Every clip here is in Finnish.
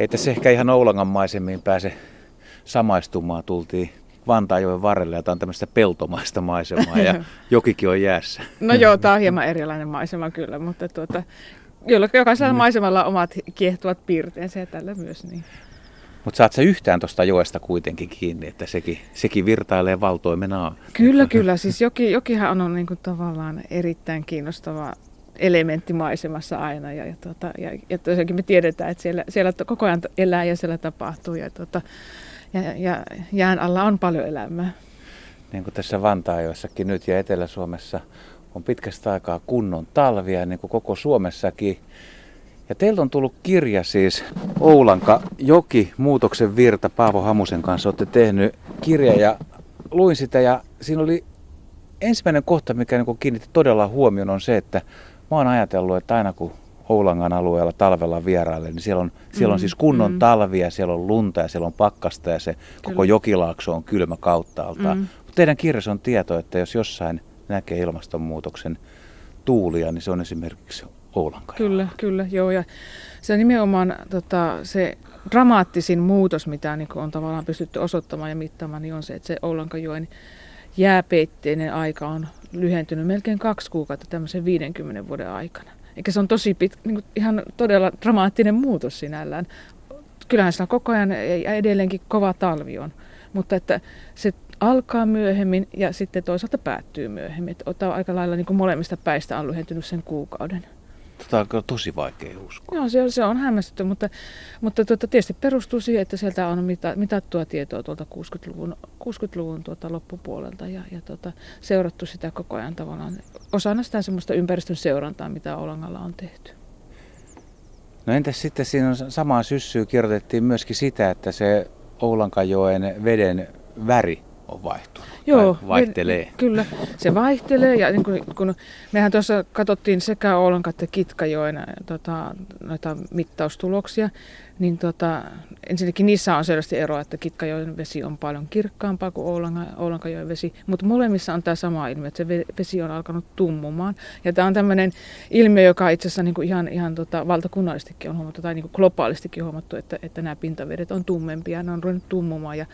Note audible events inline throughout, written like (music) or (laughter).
Ei tässä ehkä ihan Oulangan maisemiin pääse samaistumaan. Tultiin Vantaajoen varrelle ja tämä on tämmöistä peltomaista maisemaa ja (laughs) jokikin on jäässä. No joo, tämä on hieman erilainen maisema kyllä, mutta tuota, jokaisella mm. maisemalla on omat kiehtuvat piirteensä ja tällä myös. Niin. Mutta saat sä yhtään tuosta joesta kuitenkin kiinni, että sekin, sekin virtailee valtoimenaa? Kyllä, kyllä. Siis joki, jokihan on, on niin kuin tavallaan erittäin kiinnostava elementti maisemassa aina. Ja, ja, tuota, ja, ja tosiaankin me tiedetään, että siellä, siellä koko ajan elää ja siellä tapahtuu. Ja, tuota, ja, ja jään alla on paljon elämää. Niin kuin tässä Vantaajoissakin nyt ja Etelä-Suomessa on pitkästä aikaa kunnon talvia, niin kuin koko Suomessakin. Ja teiltä on tullut kirja siis Oulanka Joki, muutoksen virta Paavo Hamusen kanssa. Olette tehnyt kirja ja luin sitä ja siinä oli ensimmäinen kohta, mikä niin kiinnitti todella huomioon on se, että mä oon ajatellut, että aina kun Oulangan alueella talvella vieraille, niin siellä on, siellä on mm, siis kunnon mm. talvia, siellä on lunta ja siellä on pakkasta ja se Kyllä. koko jokilaakso on kylmä kauttaaltaan. Mm. Mutta teidän kirjassa on tieto, että jos jossain näkee ilmastonmuutoksen tuulia, niin se on esimerkiksi Oulanka. Kyllä, kyllä, joo. Ja se nimenomaan tota, se dramaattisin muutos, mitä niin on tavallaan pystytty osoittamaan ja mittaamaan, niin on se, että se Oulankajoen jääpeitteinen aika on lyhentynyt melkein kaksi kuukautta tämmöisen 50 vuoden aikana. Eikä se on tosi pit, niin kuin ihan todella dramaattinen muutos sinällään. Kyllähän sillä koko ajan ja edelleenkin kova talvi on, mutta että se alkaa myöhemmin ja sitten toisaalta päättyy myöhemmin. Että aika lailla niin kuin molemmista päistä on lyhentynyt sen kuukauden. Tätä on tosi vaikea uskoa. Joo, se on, se on hämmästytty, mutta, mutta tuota, tietysti perustuu siihen, että sieltä on mita, mitattua tietoa tuolta 60-luvun, 60-luvun tuota loppupuolelta ja, ja tuota, seurattu sitä koko ajan tavallaan osana sitä semmoista ympäristön seurantaa, mitä Olangalla on tehty. No entäs sitten siinä on samaan syssyyn kirjoitettiin myöskin sitä, että se Oulankajoen veden väri on vaihtunut. Joo, vaihtelee. Me, kyllä, se vaihtelee ja niin kun, kun mehän tuossa katsottiin sekä Oulanka että Kitkajoen tota, noita mittaustuloksia, niin tota, ensinnäkin niissä on selvästi eroa, että Kitkajoen vesi on paljon kirkkaampaa kuin Oulanka, Oulankajoen vesi, mutta molemmissa on tämä sama ilmiö, että se vesi on alkanut tummumaan. Ja tämä on tämmöinen ilmiö, joka itse asiassa niin ihan, ihan tota, valtakunnallistikin on huomattu, tai niin kuin globaalistikin huomattu, että, että nämä pintavedet on tummempia, ne on ruvennut tummumaan. Ja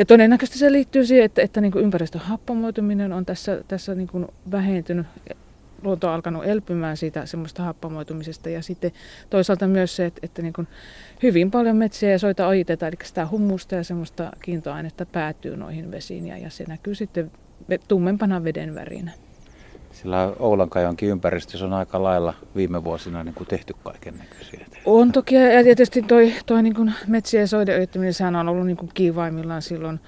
ja todennäköisesti se liittyy siihen, että, että niin kuin ympäristön happamoituminen on tässä, tässä niin kuin vähentynyt. Luonto on alkanut elpymään siitä semmoista happamoitumisesta ja sitten toisaalta myös se, että, että niin kuin hyvin paljon metsiä ja soita ojitetaan, eli sitä hummusta ja semmoista kiintoainetta päätyy noihin vesiin ja, ja se näkyy sitten tummempana veden värinä. Sillä Oulankajonkin ympäristössä on aika lailla viime vuosina niin kuin tehty kaiken näköisiä. On toki, ja tietysti toi, toi niin kuin metsien soiden sehän on ollut niin kuin kiivaimmillaan silloin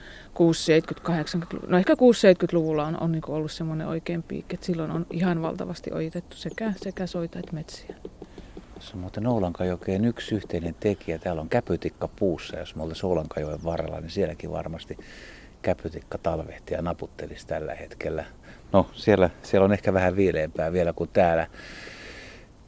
6-70-80, no ehkä 6-70-luvulla on, on niin kuin ollut semmoinen oikein piikki, että silloin on ihan valtavasti ojitettu sekä, sekä soita että metsiä. Se on muuten Oulankajokeen yksi yhteinen tekijä. Täällä on käpytikka puussa. Jos me oltaisiin Oulankajoen varrella, niin sielläkin varmasti käpytikka talvehti ja naputtelisi tällä hetkellä. No, siellä, siellä on ehkä vähän viileämpää vielä kuin täällä.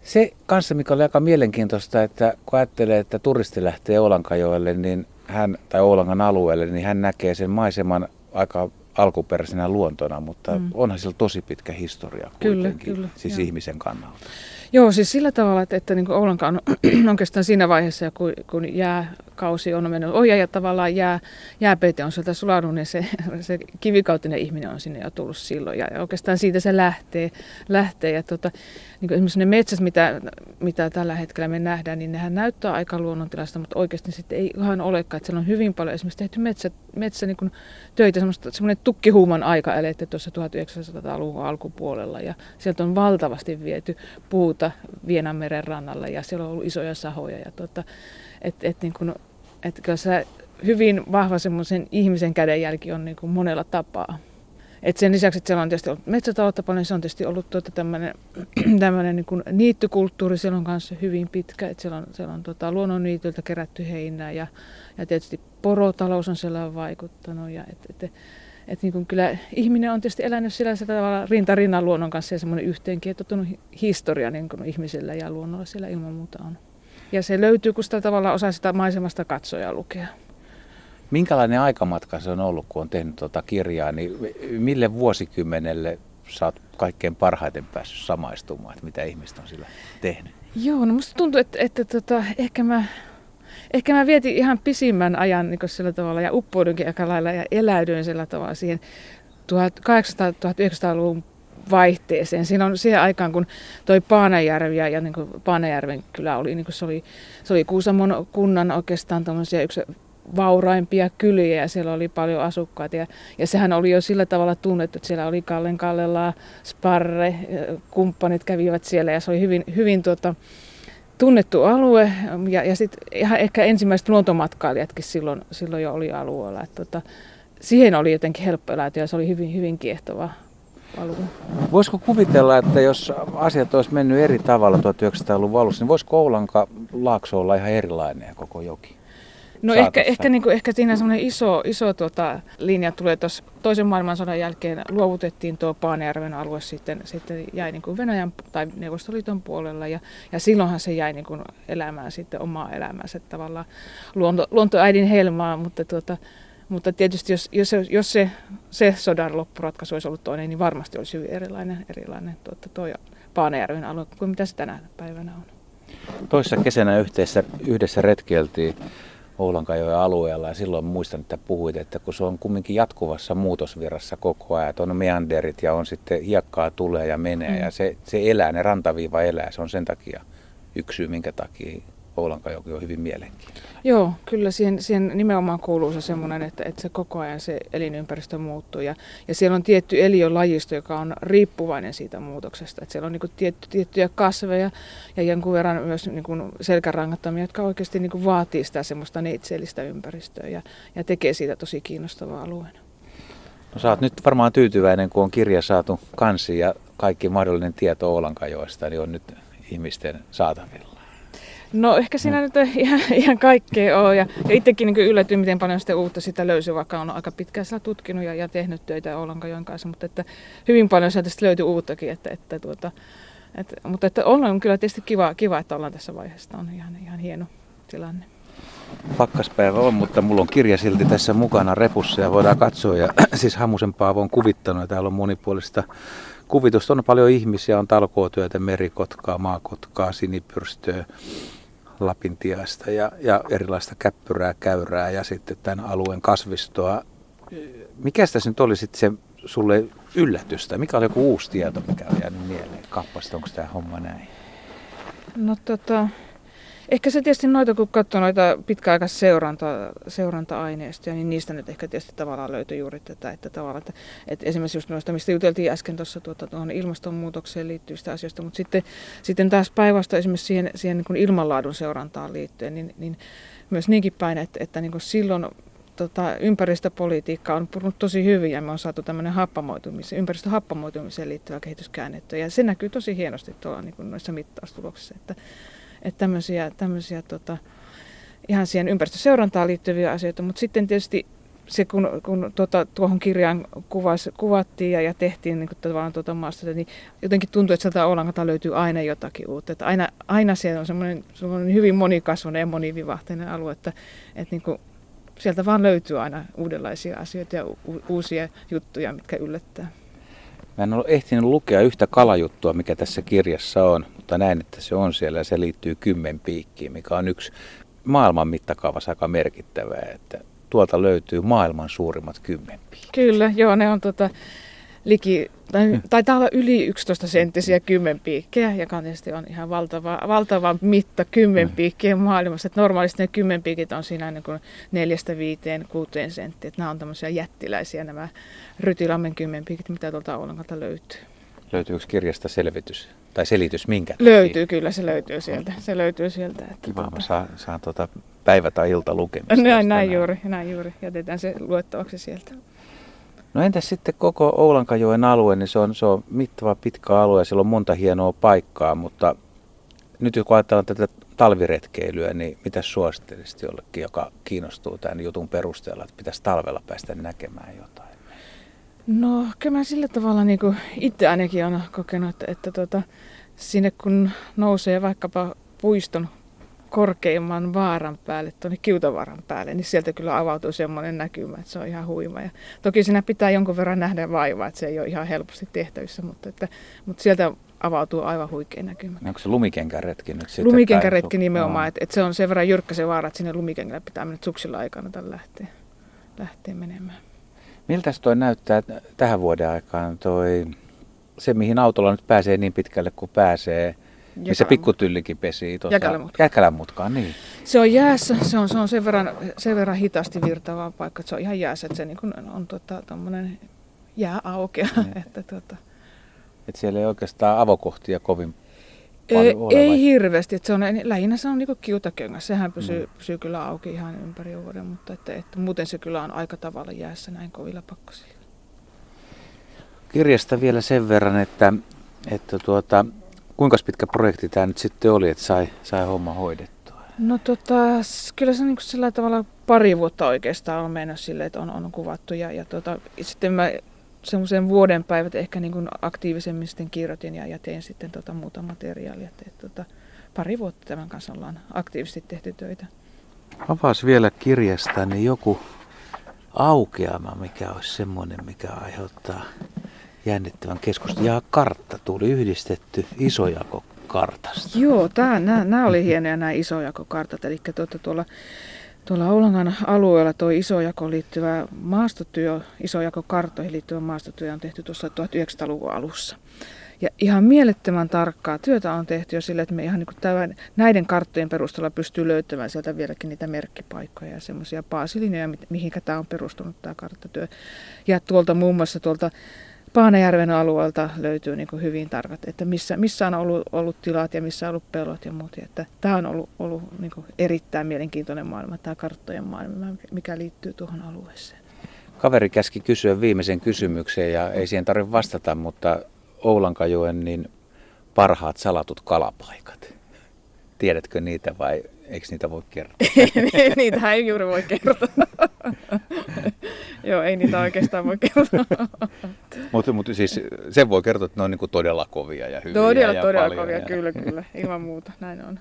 Se kanssa, mikä oli aika mielenkiintoista, että kun ajattelee, että turisti lähtee Oulankajoelle, niin hän, tai Oulangan alueelle, niin hän näkee sen maiseman aika alkuperäisenä luontona, mutta mm. onhan sillä tosi pitkä historia kuitenkin, kyllä, kyllä, siis joo. ihmisen kannalta. Joo, siis sillä tavalla, että, että niin Oulanka on (clears throat) oikeastaan siinä vaiheessa, kun, kun jääkausi on mennyt ohi ja tavallaan jää, jääpeite on sieltä suladut, niin se, (laughs) se kivikautinen ihminen on sinne jo tullut silloin. Ja oikeastaan siitä se lähtee. lähtee. Ja tota, niin esimerkiksi ne metsät, mitä, mitä tällä hetkellä me nähdään, niin nehän näyttää aika luonnontilasta, mutta oikeasti sitten ei ihan olekaan. Että siellä on hyvin paljon esimerkiksi tehty metsä, metsä niin töitä, semmoinen tukkihuuman aika eletty tuossa 1900-luvun alkupuolella. Ja sieltä on valtavasti viety puuta Vienanmeren rannalla ja siellä on ollut isoja sahoja. Ja tota, et, et niin kuin, et kyllä se hyvin vahva semmoisen ihmisen kädenjälki on niin kuin monella tapaa. Et sen lisäksi, että siellä on tietysti ollut metsätaloutta paljon, se on tietysti ollut tuota tämmöinen, (clears throat) niin niittykulttuuri siellä on kanssa hyvin pitkä. Et siellä on, siellä on tuota luonnonniityltä kerätty heinää ja, ja tietysti porotalous on siellä vaikuttanut. Ja et, et, et niin kuin kyllä ihminen on tietysti elänyt sillä tavalla rinta rinnan luonnon kanssa ja semmoinen yhteenkietoutunut historia niin kuin ihmisillä ja luonnolla siellä ilman muuta on. Ja se löytyy, kun sitä tavalla osaa sitä maisemasta katsoja lukea. Minkälainen aikamatka se on ollut, kun on tehnyt tuota kirjaa, niin mille vuosikymmenelle sä oot kaikkein parhaiten päässyt samaistumaan, että mitä ihmiset on sillä tehnyt? Joo, no musta tuntuu, että, että tota, ehkä mä ehkä mä vietin ihan pisimmän ajan niin sillä tavalla ja uppoudunkin aika lailla ja eläydyin sillä tavalla siihen 1800-1900-luvun vaihteeseen. Siinä on siihen aikaan, kun toi Paanajärvi ja, ja niin kuin Paanajärven kylä oli, niin kuin se oli, se oli Kuusamon kunnan oikeastaan yksi vauraimpia kyliä ja siellä oli paljon asukkaita. Ja, ja sehän oli jo sillä tavalla tunnettu, että siellä oli Kallen Kallelaa, Sparre, kumppanit kävivät siellä ja se oli hyvin, hyvin tuota, tunnettu alue. Ja, ja sitten ihan ehkä ensimmäiset luontomatkailijatkin silloin, silloin jo oli alueella. Että, tota, siihen oli jotenkin helppo elää ja se oli hyvin, hyvin kiehtova alue. Voisiko kuvitella, että jos asiat olisi mennyt eri tavalla 1900-luvun alussa, niin voisiko Oulanka laakso olla ihan erilainen koko joki? No ehkä, ehkä, niin kuin, ehkä siinä semmoinen iso, iso tuota, linja tulee tuossa toisen maailmansodan jälkeen. Luovutettiin tuo Paanejärven alue sitten, sitten jäi niin kuin Venäjän tai Neuvostoliiton puolella ja, ja silloinhan se jäi niin kuin elämään sitten omaa elämäänsä tavallaan luonto, luontoäidin helmaa, mutta tuota, mutta tietysti jos, jos, se, jos se, se sodan loppuratkaisu olisi ollut toinen, niin varmasti olisi hyvin erilainen, erilainen tuota, tuo Paanejärven alue kuin mitä se tänä päivänä on. Toissa kesänä yhdessä, yhdessä retkeltiin Oulankajoen alueella ja silloin muistan, että puhuit, että kun se on kumminkin jatkuvassa muutosvirrassa koko ajan, että on meanderit ja on sitten hiekkaa tulee ja menee mm. ja se, se elää, ne rantaviiva elää, se on sen takia yksi syy, minkä takia Oulankajoki on hyvin mielenkiintoinen. Joo, kyllä siihen, siihen nimenomaan kuuluu se semmoinen, että, että se koko ajan se elinympäristö muuttuu. Ja, ja siellä on tietty eliölajisto, joka on riippuvainen siitä muutoksesta. Että siellä on niin tietty, tiettyjä kasveja ja jonkun verran myös niin selkärangattomia, jotka oikeasti niin vaatii sitä semmoista neitsellistä ympäristöä ja, ja tekee siitä tosi kiinnostavaa alueen. No sä oot nyt varmaan tyytyväinen, kun on kirja saatu kansi ja kaikki mahdollinen tieto Oulankajoista, niin on nyt ihmisten saatavilla. No ehkä siinä nyt ei ihan, ihan kaikkea ole. Ja, ja itsekin niin yllätyin, miten paljon sitä uutta sitä löysi, vaikka on aika pitkään sitä tutkinut ja, ja tehnyt töitä Oulankajoen kanssa. Mutta että hyvin paljon sieltä löytyy uuttakin. Että, että tuota, että, mutta että on kyllä tietysti kiva, kiva, että ollaan tässä vaiheessa. On ihan, ihan hieno tilanne. Pakkaspäivä on, mutta mulla on kirja silti tässä mukana repussa ja voidaan katsoa. Ja (clears throat) siis Hamusen Paavo on kuvittanut ja täällä on monipuolista kuvitusta. On paljon ihmisiä, on talkootyötä, merikotkaa, maakotkaa, sinipyrstöä, lapintiaista ja, ja erilaista käppyrää, käyrää ja sitten tämän alueen kasvistoa. Mikä tässä nyt oli sitten se sulle yllätystä? Mikä oli joku uusi tieto, mikä on jäänyt mieleen kappasta? Onko tämä homma näin? No tota, Ehkä se tietysti noita, kun katsoo noita pitkäaikaisia seuranta, seuranta-aineistoja, niin niistä nyt ehkä tietysti tavallaan löytyy juuri tätä, että tavallaan, että, että esimerkiksi just noista, mistä juteltiin äsken tuossa tuota, tuohon ilmastonmuutokseen liittyvistä asioista, mutta sitten, sitten taas päivästä esimerkiksi siihen, siihen niin kuin ilmanlaadun seurantaan liittyen, niin, niin myös niinkin päin, että, että niin kuin silloin tota, ympäristöpolitiikka on purunut tosi hyvin ja me on saatu tämmöinen happamoitumiseen, ympäristöhappamoitumiseen liittyvä kehitys käännetty. Ja se näkyy tosi hienosti tuolla niin noissa mittaustuloksissa, että, että tämmöisiä, tämmöisiä tota, ihan siihen ympäristöseurantaan liittyviä asioita, mutta sitten tietysti se, kun, kun tuota, tuohon kirjaan kuvas, kuvattiin ja, ja tehtiin niin tavallaan tuota maasta, niin jotenkin tuntuu, että sieltä Oulangalta löytyy aina jotakin uutta. Että aina, aina siellä on semmoinen, semmoinen hyvin monikasvainen ja monivivahteinen alue, että, että niin kuin, sieltä vaan löytyy aina uudenlaisia asioita ja u- uusia juttuja, mitkä yllättää. Mä en ole ehtinyt lukea yhtä kalajuttua, mikä tässä kirjassa on, mutta näin, että se on siellä ja se liittyy kymmenpiikkiin, mikä on yksi maailman mittakaavassa aika merkittävää, että tuolta löytyy maailman suurimmat kymmenpiikit. Kyllä, joo, ne on tota, liki, tai, hmm. taitaa olla yli 11 senttisiä kymmenpiikkejä, joka tietysti on ihan valtava, valtava mitta kymmenpiikkien hmm. maailmassa. Että normaalisti ne kymmenpiikit on siinä niin kuin neljästä viiteen, kuuteen senttiä. Että nämä on tämmöisiä jättiläisiä nämä Rytilammen kymmenpiikit, mitä tuolta Oulankalta löytyy. Löytyykö kirjasta selvitys tai selitys minkä? Löytyy, kyllä se löytyy sieltä. Se löytyy sieltä että Kiva, tuota... mä saan, saan tuota päivä- tai ilta lukemista. Näin, näin juuri, näin juuri. Jätetään se luettavaksi sieltä. No entäs sitten koko Oulankajoen alue, niin se on, se on mittava pitkä alue ja siellä on monta hienoa paikkaa, mutta nyt kun ajatellaan tätä talviretkeilyä, niin mitä suosittelisit jollekin, joka kiinnostuu tämän jutun perusteella, että pitäisi talvella päästä näkemään jotain? No kyllä mä sillä tavalla niin kuin itse ainakin olen kokenut, että, että tota, sinne kun nousee vaikkapa puiston korkeimman vaaran päälle, tuonne Kiutavaaran päälle, niin sieltä kyllä avautuu semmoinen näkymä, että se on ihan huima. Ja toki siinä pitää jonkun verran nähdä vaivaa, että se ei ole ihan helposti tehtävissä, mutta, että, mutta sieltä avautuu aivan huikein näkymä. Onko se lumikenkäretki nyt sitten? Lumikenkäretki nimenomaan, että et se on sen verran jyrkkä se vaara, että sinne lumikengälle pitää mennä suksilla aikana lähteä, lähteä menemään. Miltä toi näyttää tähän vuoden aikaan toi, se mihin autolla nyt pääsee niin pitkälle kuin pääsee, missä pikkutyllikin pesii tuota, Jäkälän mutkaan. niin. Se on jäässä, se on, se on sen, verran, sen verran hitaasti virtaava paikka, että se on ihan jäässä, että se niin on, on tuota, jää aukea. (laughs) Niin. että, tuota. Et siellä ei oikeastaan avokohtia kovin ei, ole, ei hirveästi. Että se on, lähinnä se on niin kiutakengäs. Sehän pysyy, mm. pysyy kyllä auki ihan ympäri vuoden, mutta että, että muuten se kyllä on aika tavalla jäässä näin kovilla pakkasilla. Kirjasta vielä sen verran, että, että tuota, kuinka pitkä projekti tämä nyt sitten oli, että sai, sai homma hoidettua? No tota, kyllä se niin sillä tavalla pari vuotta oikeastaan on mennyt silleen, että on, on kuvattu. Ja, ja tota, sitten mä semmoisen vuoden päivät ehkä niin kuin aktiivisemmin sitten kirjoitin ja, ja tein sitten tota muuta materiaalia. Et, et, tota, pari vuotta tämän kanssa ollaan aktiivisesti tehty töitä. Avaas vielä kirjastani joku aukeama, mikä olisi semmoinen, mikä aiheuttaa jännittävän keskustelun. Ja kartta tuli yhdistetty isojakokartasta. Joo, nämä oli hienoja nämä isojakokartat. Eli tuota, tuolla Tuolla Oulangan alueella tuo isojako liittyvä maastotyö, isojakokarttoihin liittyvä maastotyö on tehty tuossa 1900-luvun alussa. Ja ihan mielettömän tarkkaa työtä on tehty jo sille, että me ihan niin tämän, näiden karttojen perusteella pystyy löytämään sieltä vieläkin niitä merkkipaikkoja ja semmoisia paasilinjoja, mihinkä tämä on perustunut tämä karttatyö. Ja tuolta muun muassa tuolta Paanajärven alueelta löytyy niin hyvin tarkat, että missä, missä on ollut, ollut tilat ja missä on ollut pelot ja muut. Että tämä on ollut, ollut niin erittäin mielenkiintoinen maailma, tämä karttojen maailma, mikä liittyy tuohon alueeseen. Kaveri käski kysyä viimeisen kysymyksen ja ei siihen tarvitse vastata, mutta Oulankajoen niin parhaat salatut kalapaikat. Tiedätkö niitä vai eikö niitä voi kertoa? (laughs) niitä ei juuri voi kertoa. Joo, ei niitä oikeastaan voi kertoa. mutta, mutta siis sen voi kertoa, että ne on niin todella kovia ja hyviä. Todella, ja todella kovia, ja... kyllä, kyllä, ilman muuta, näin on.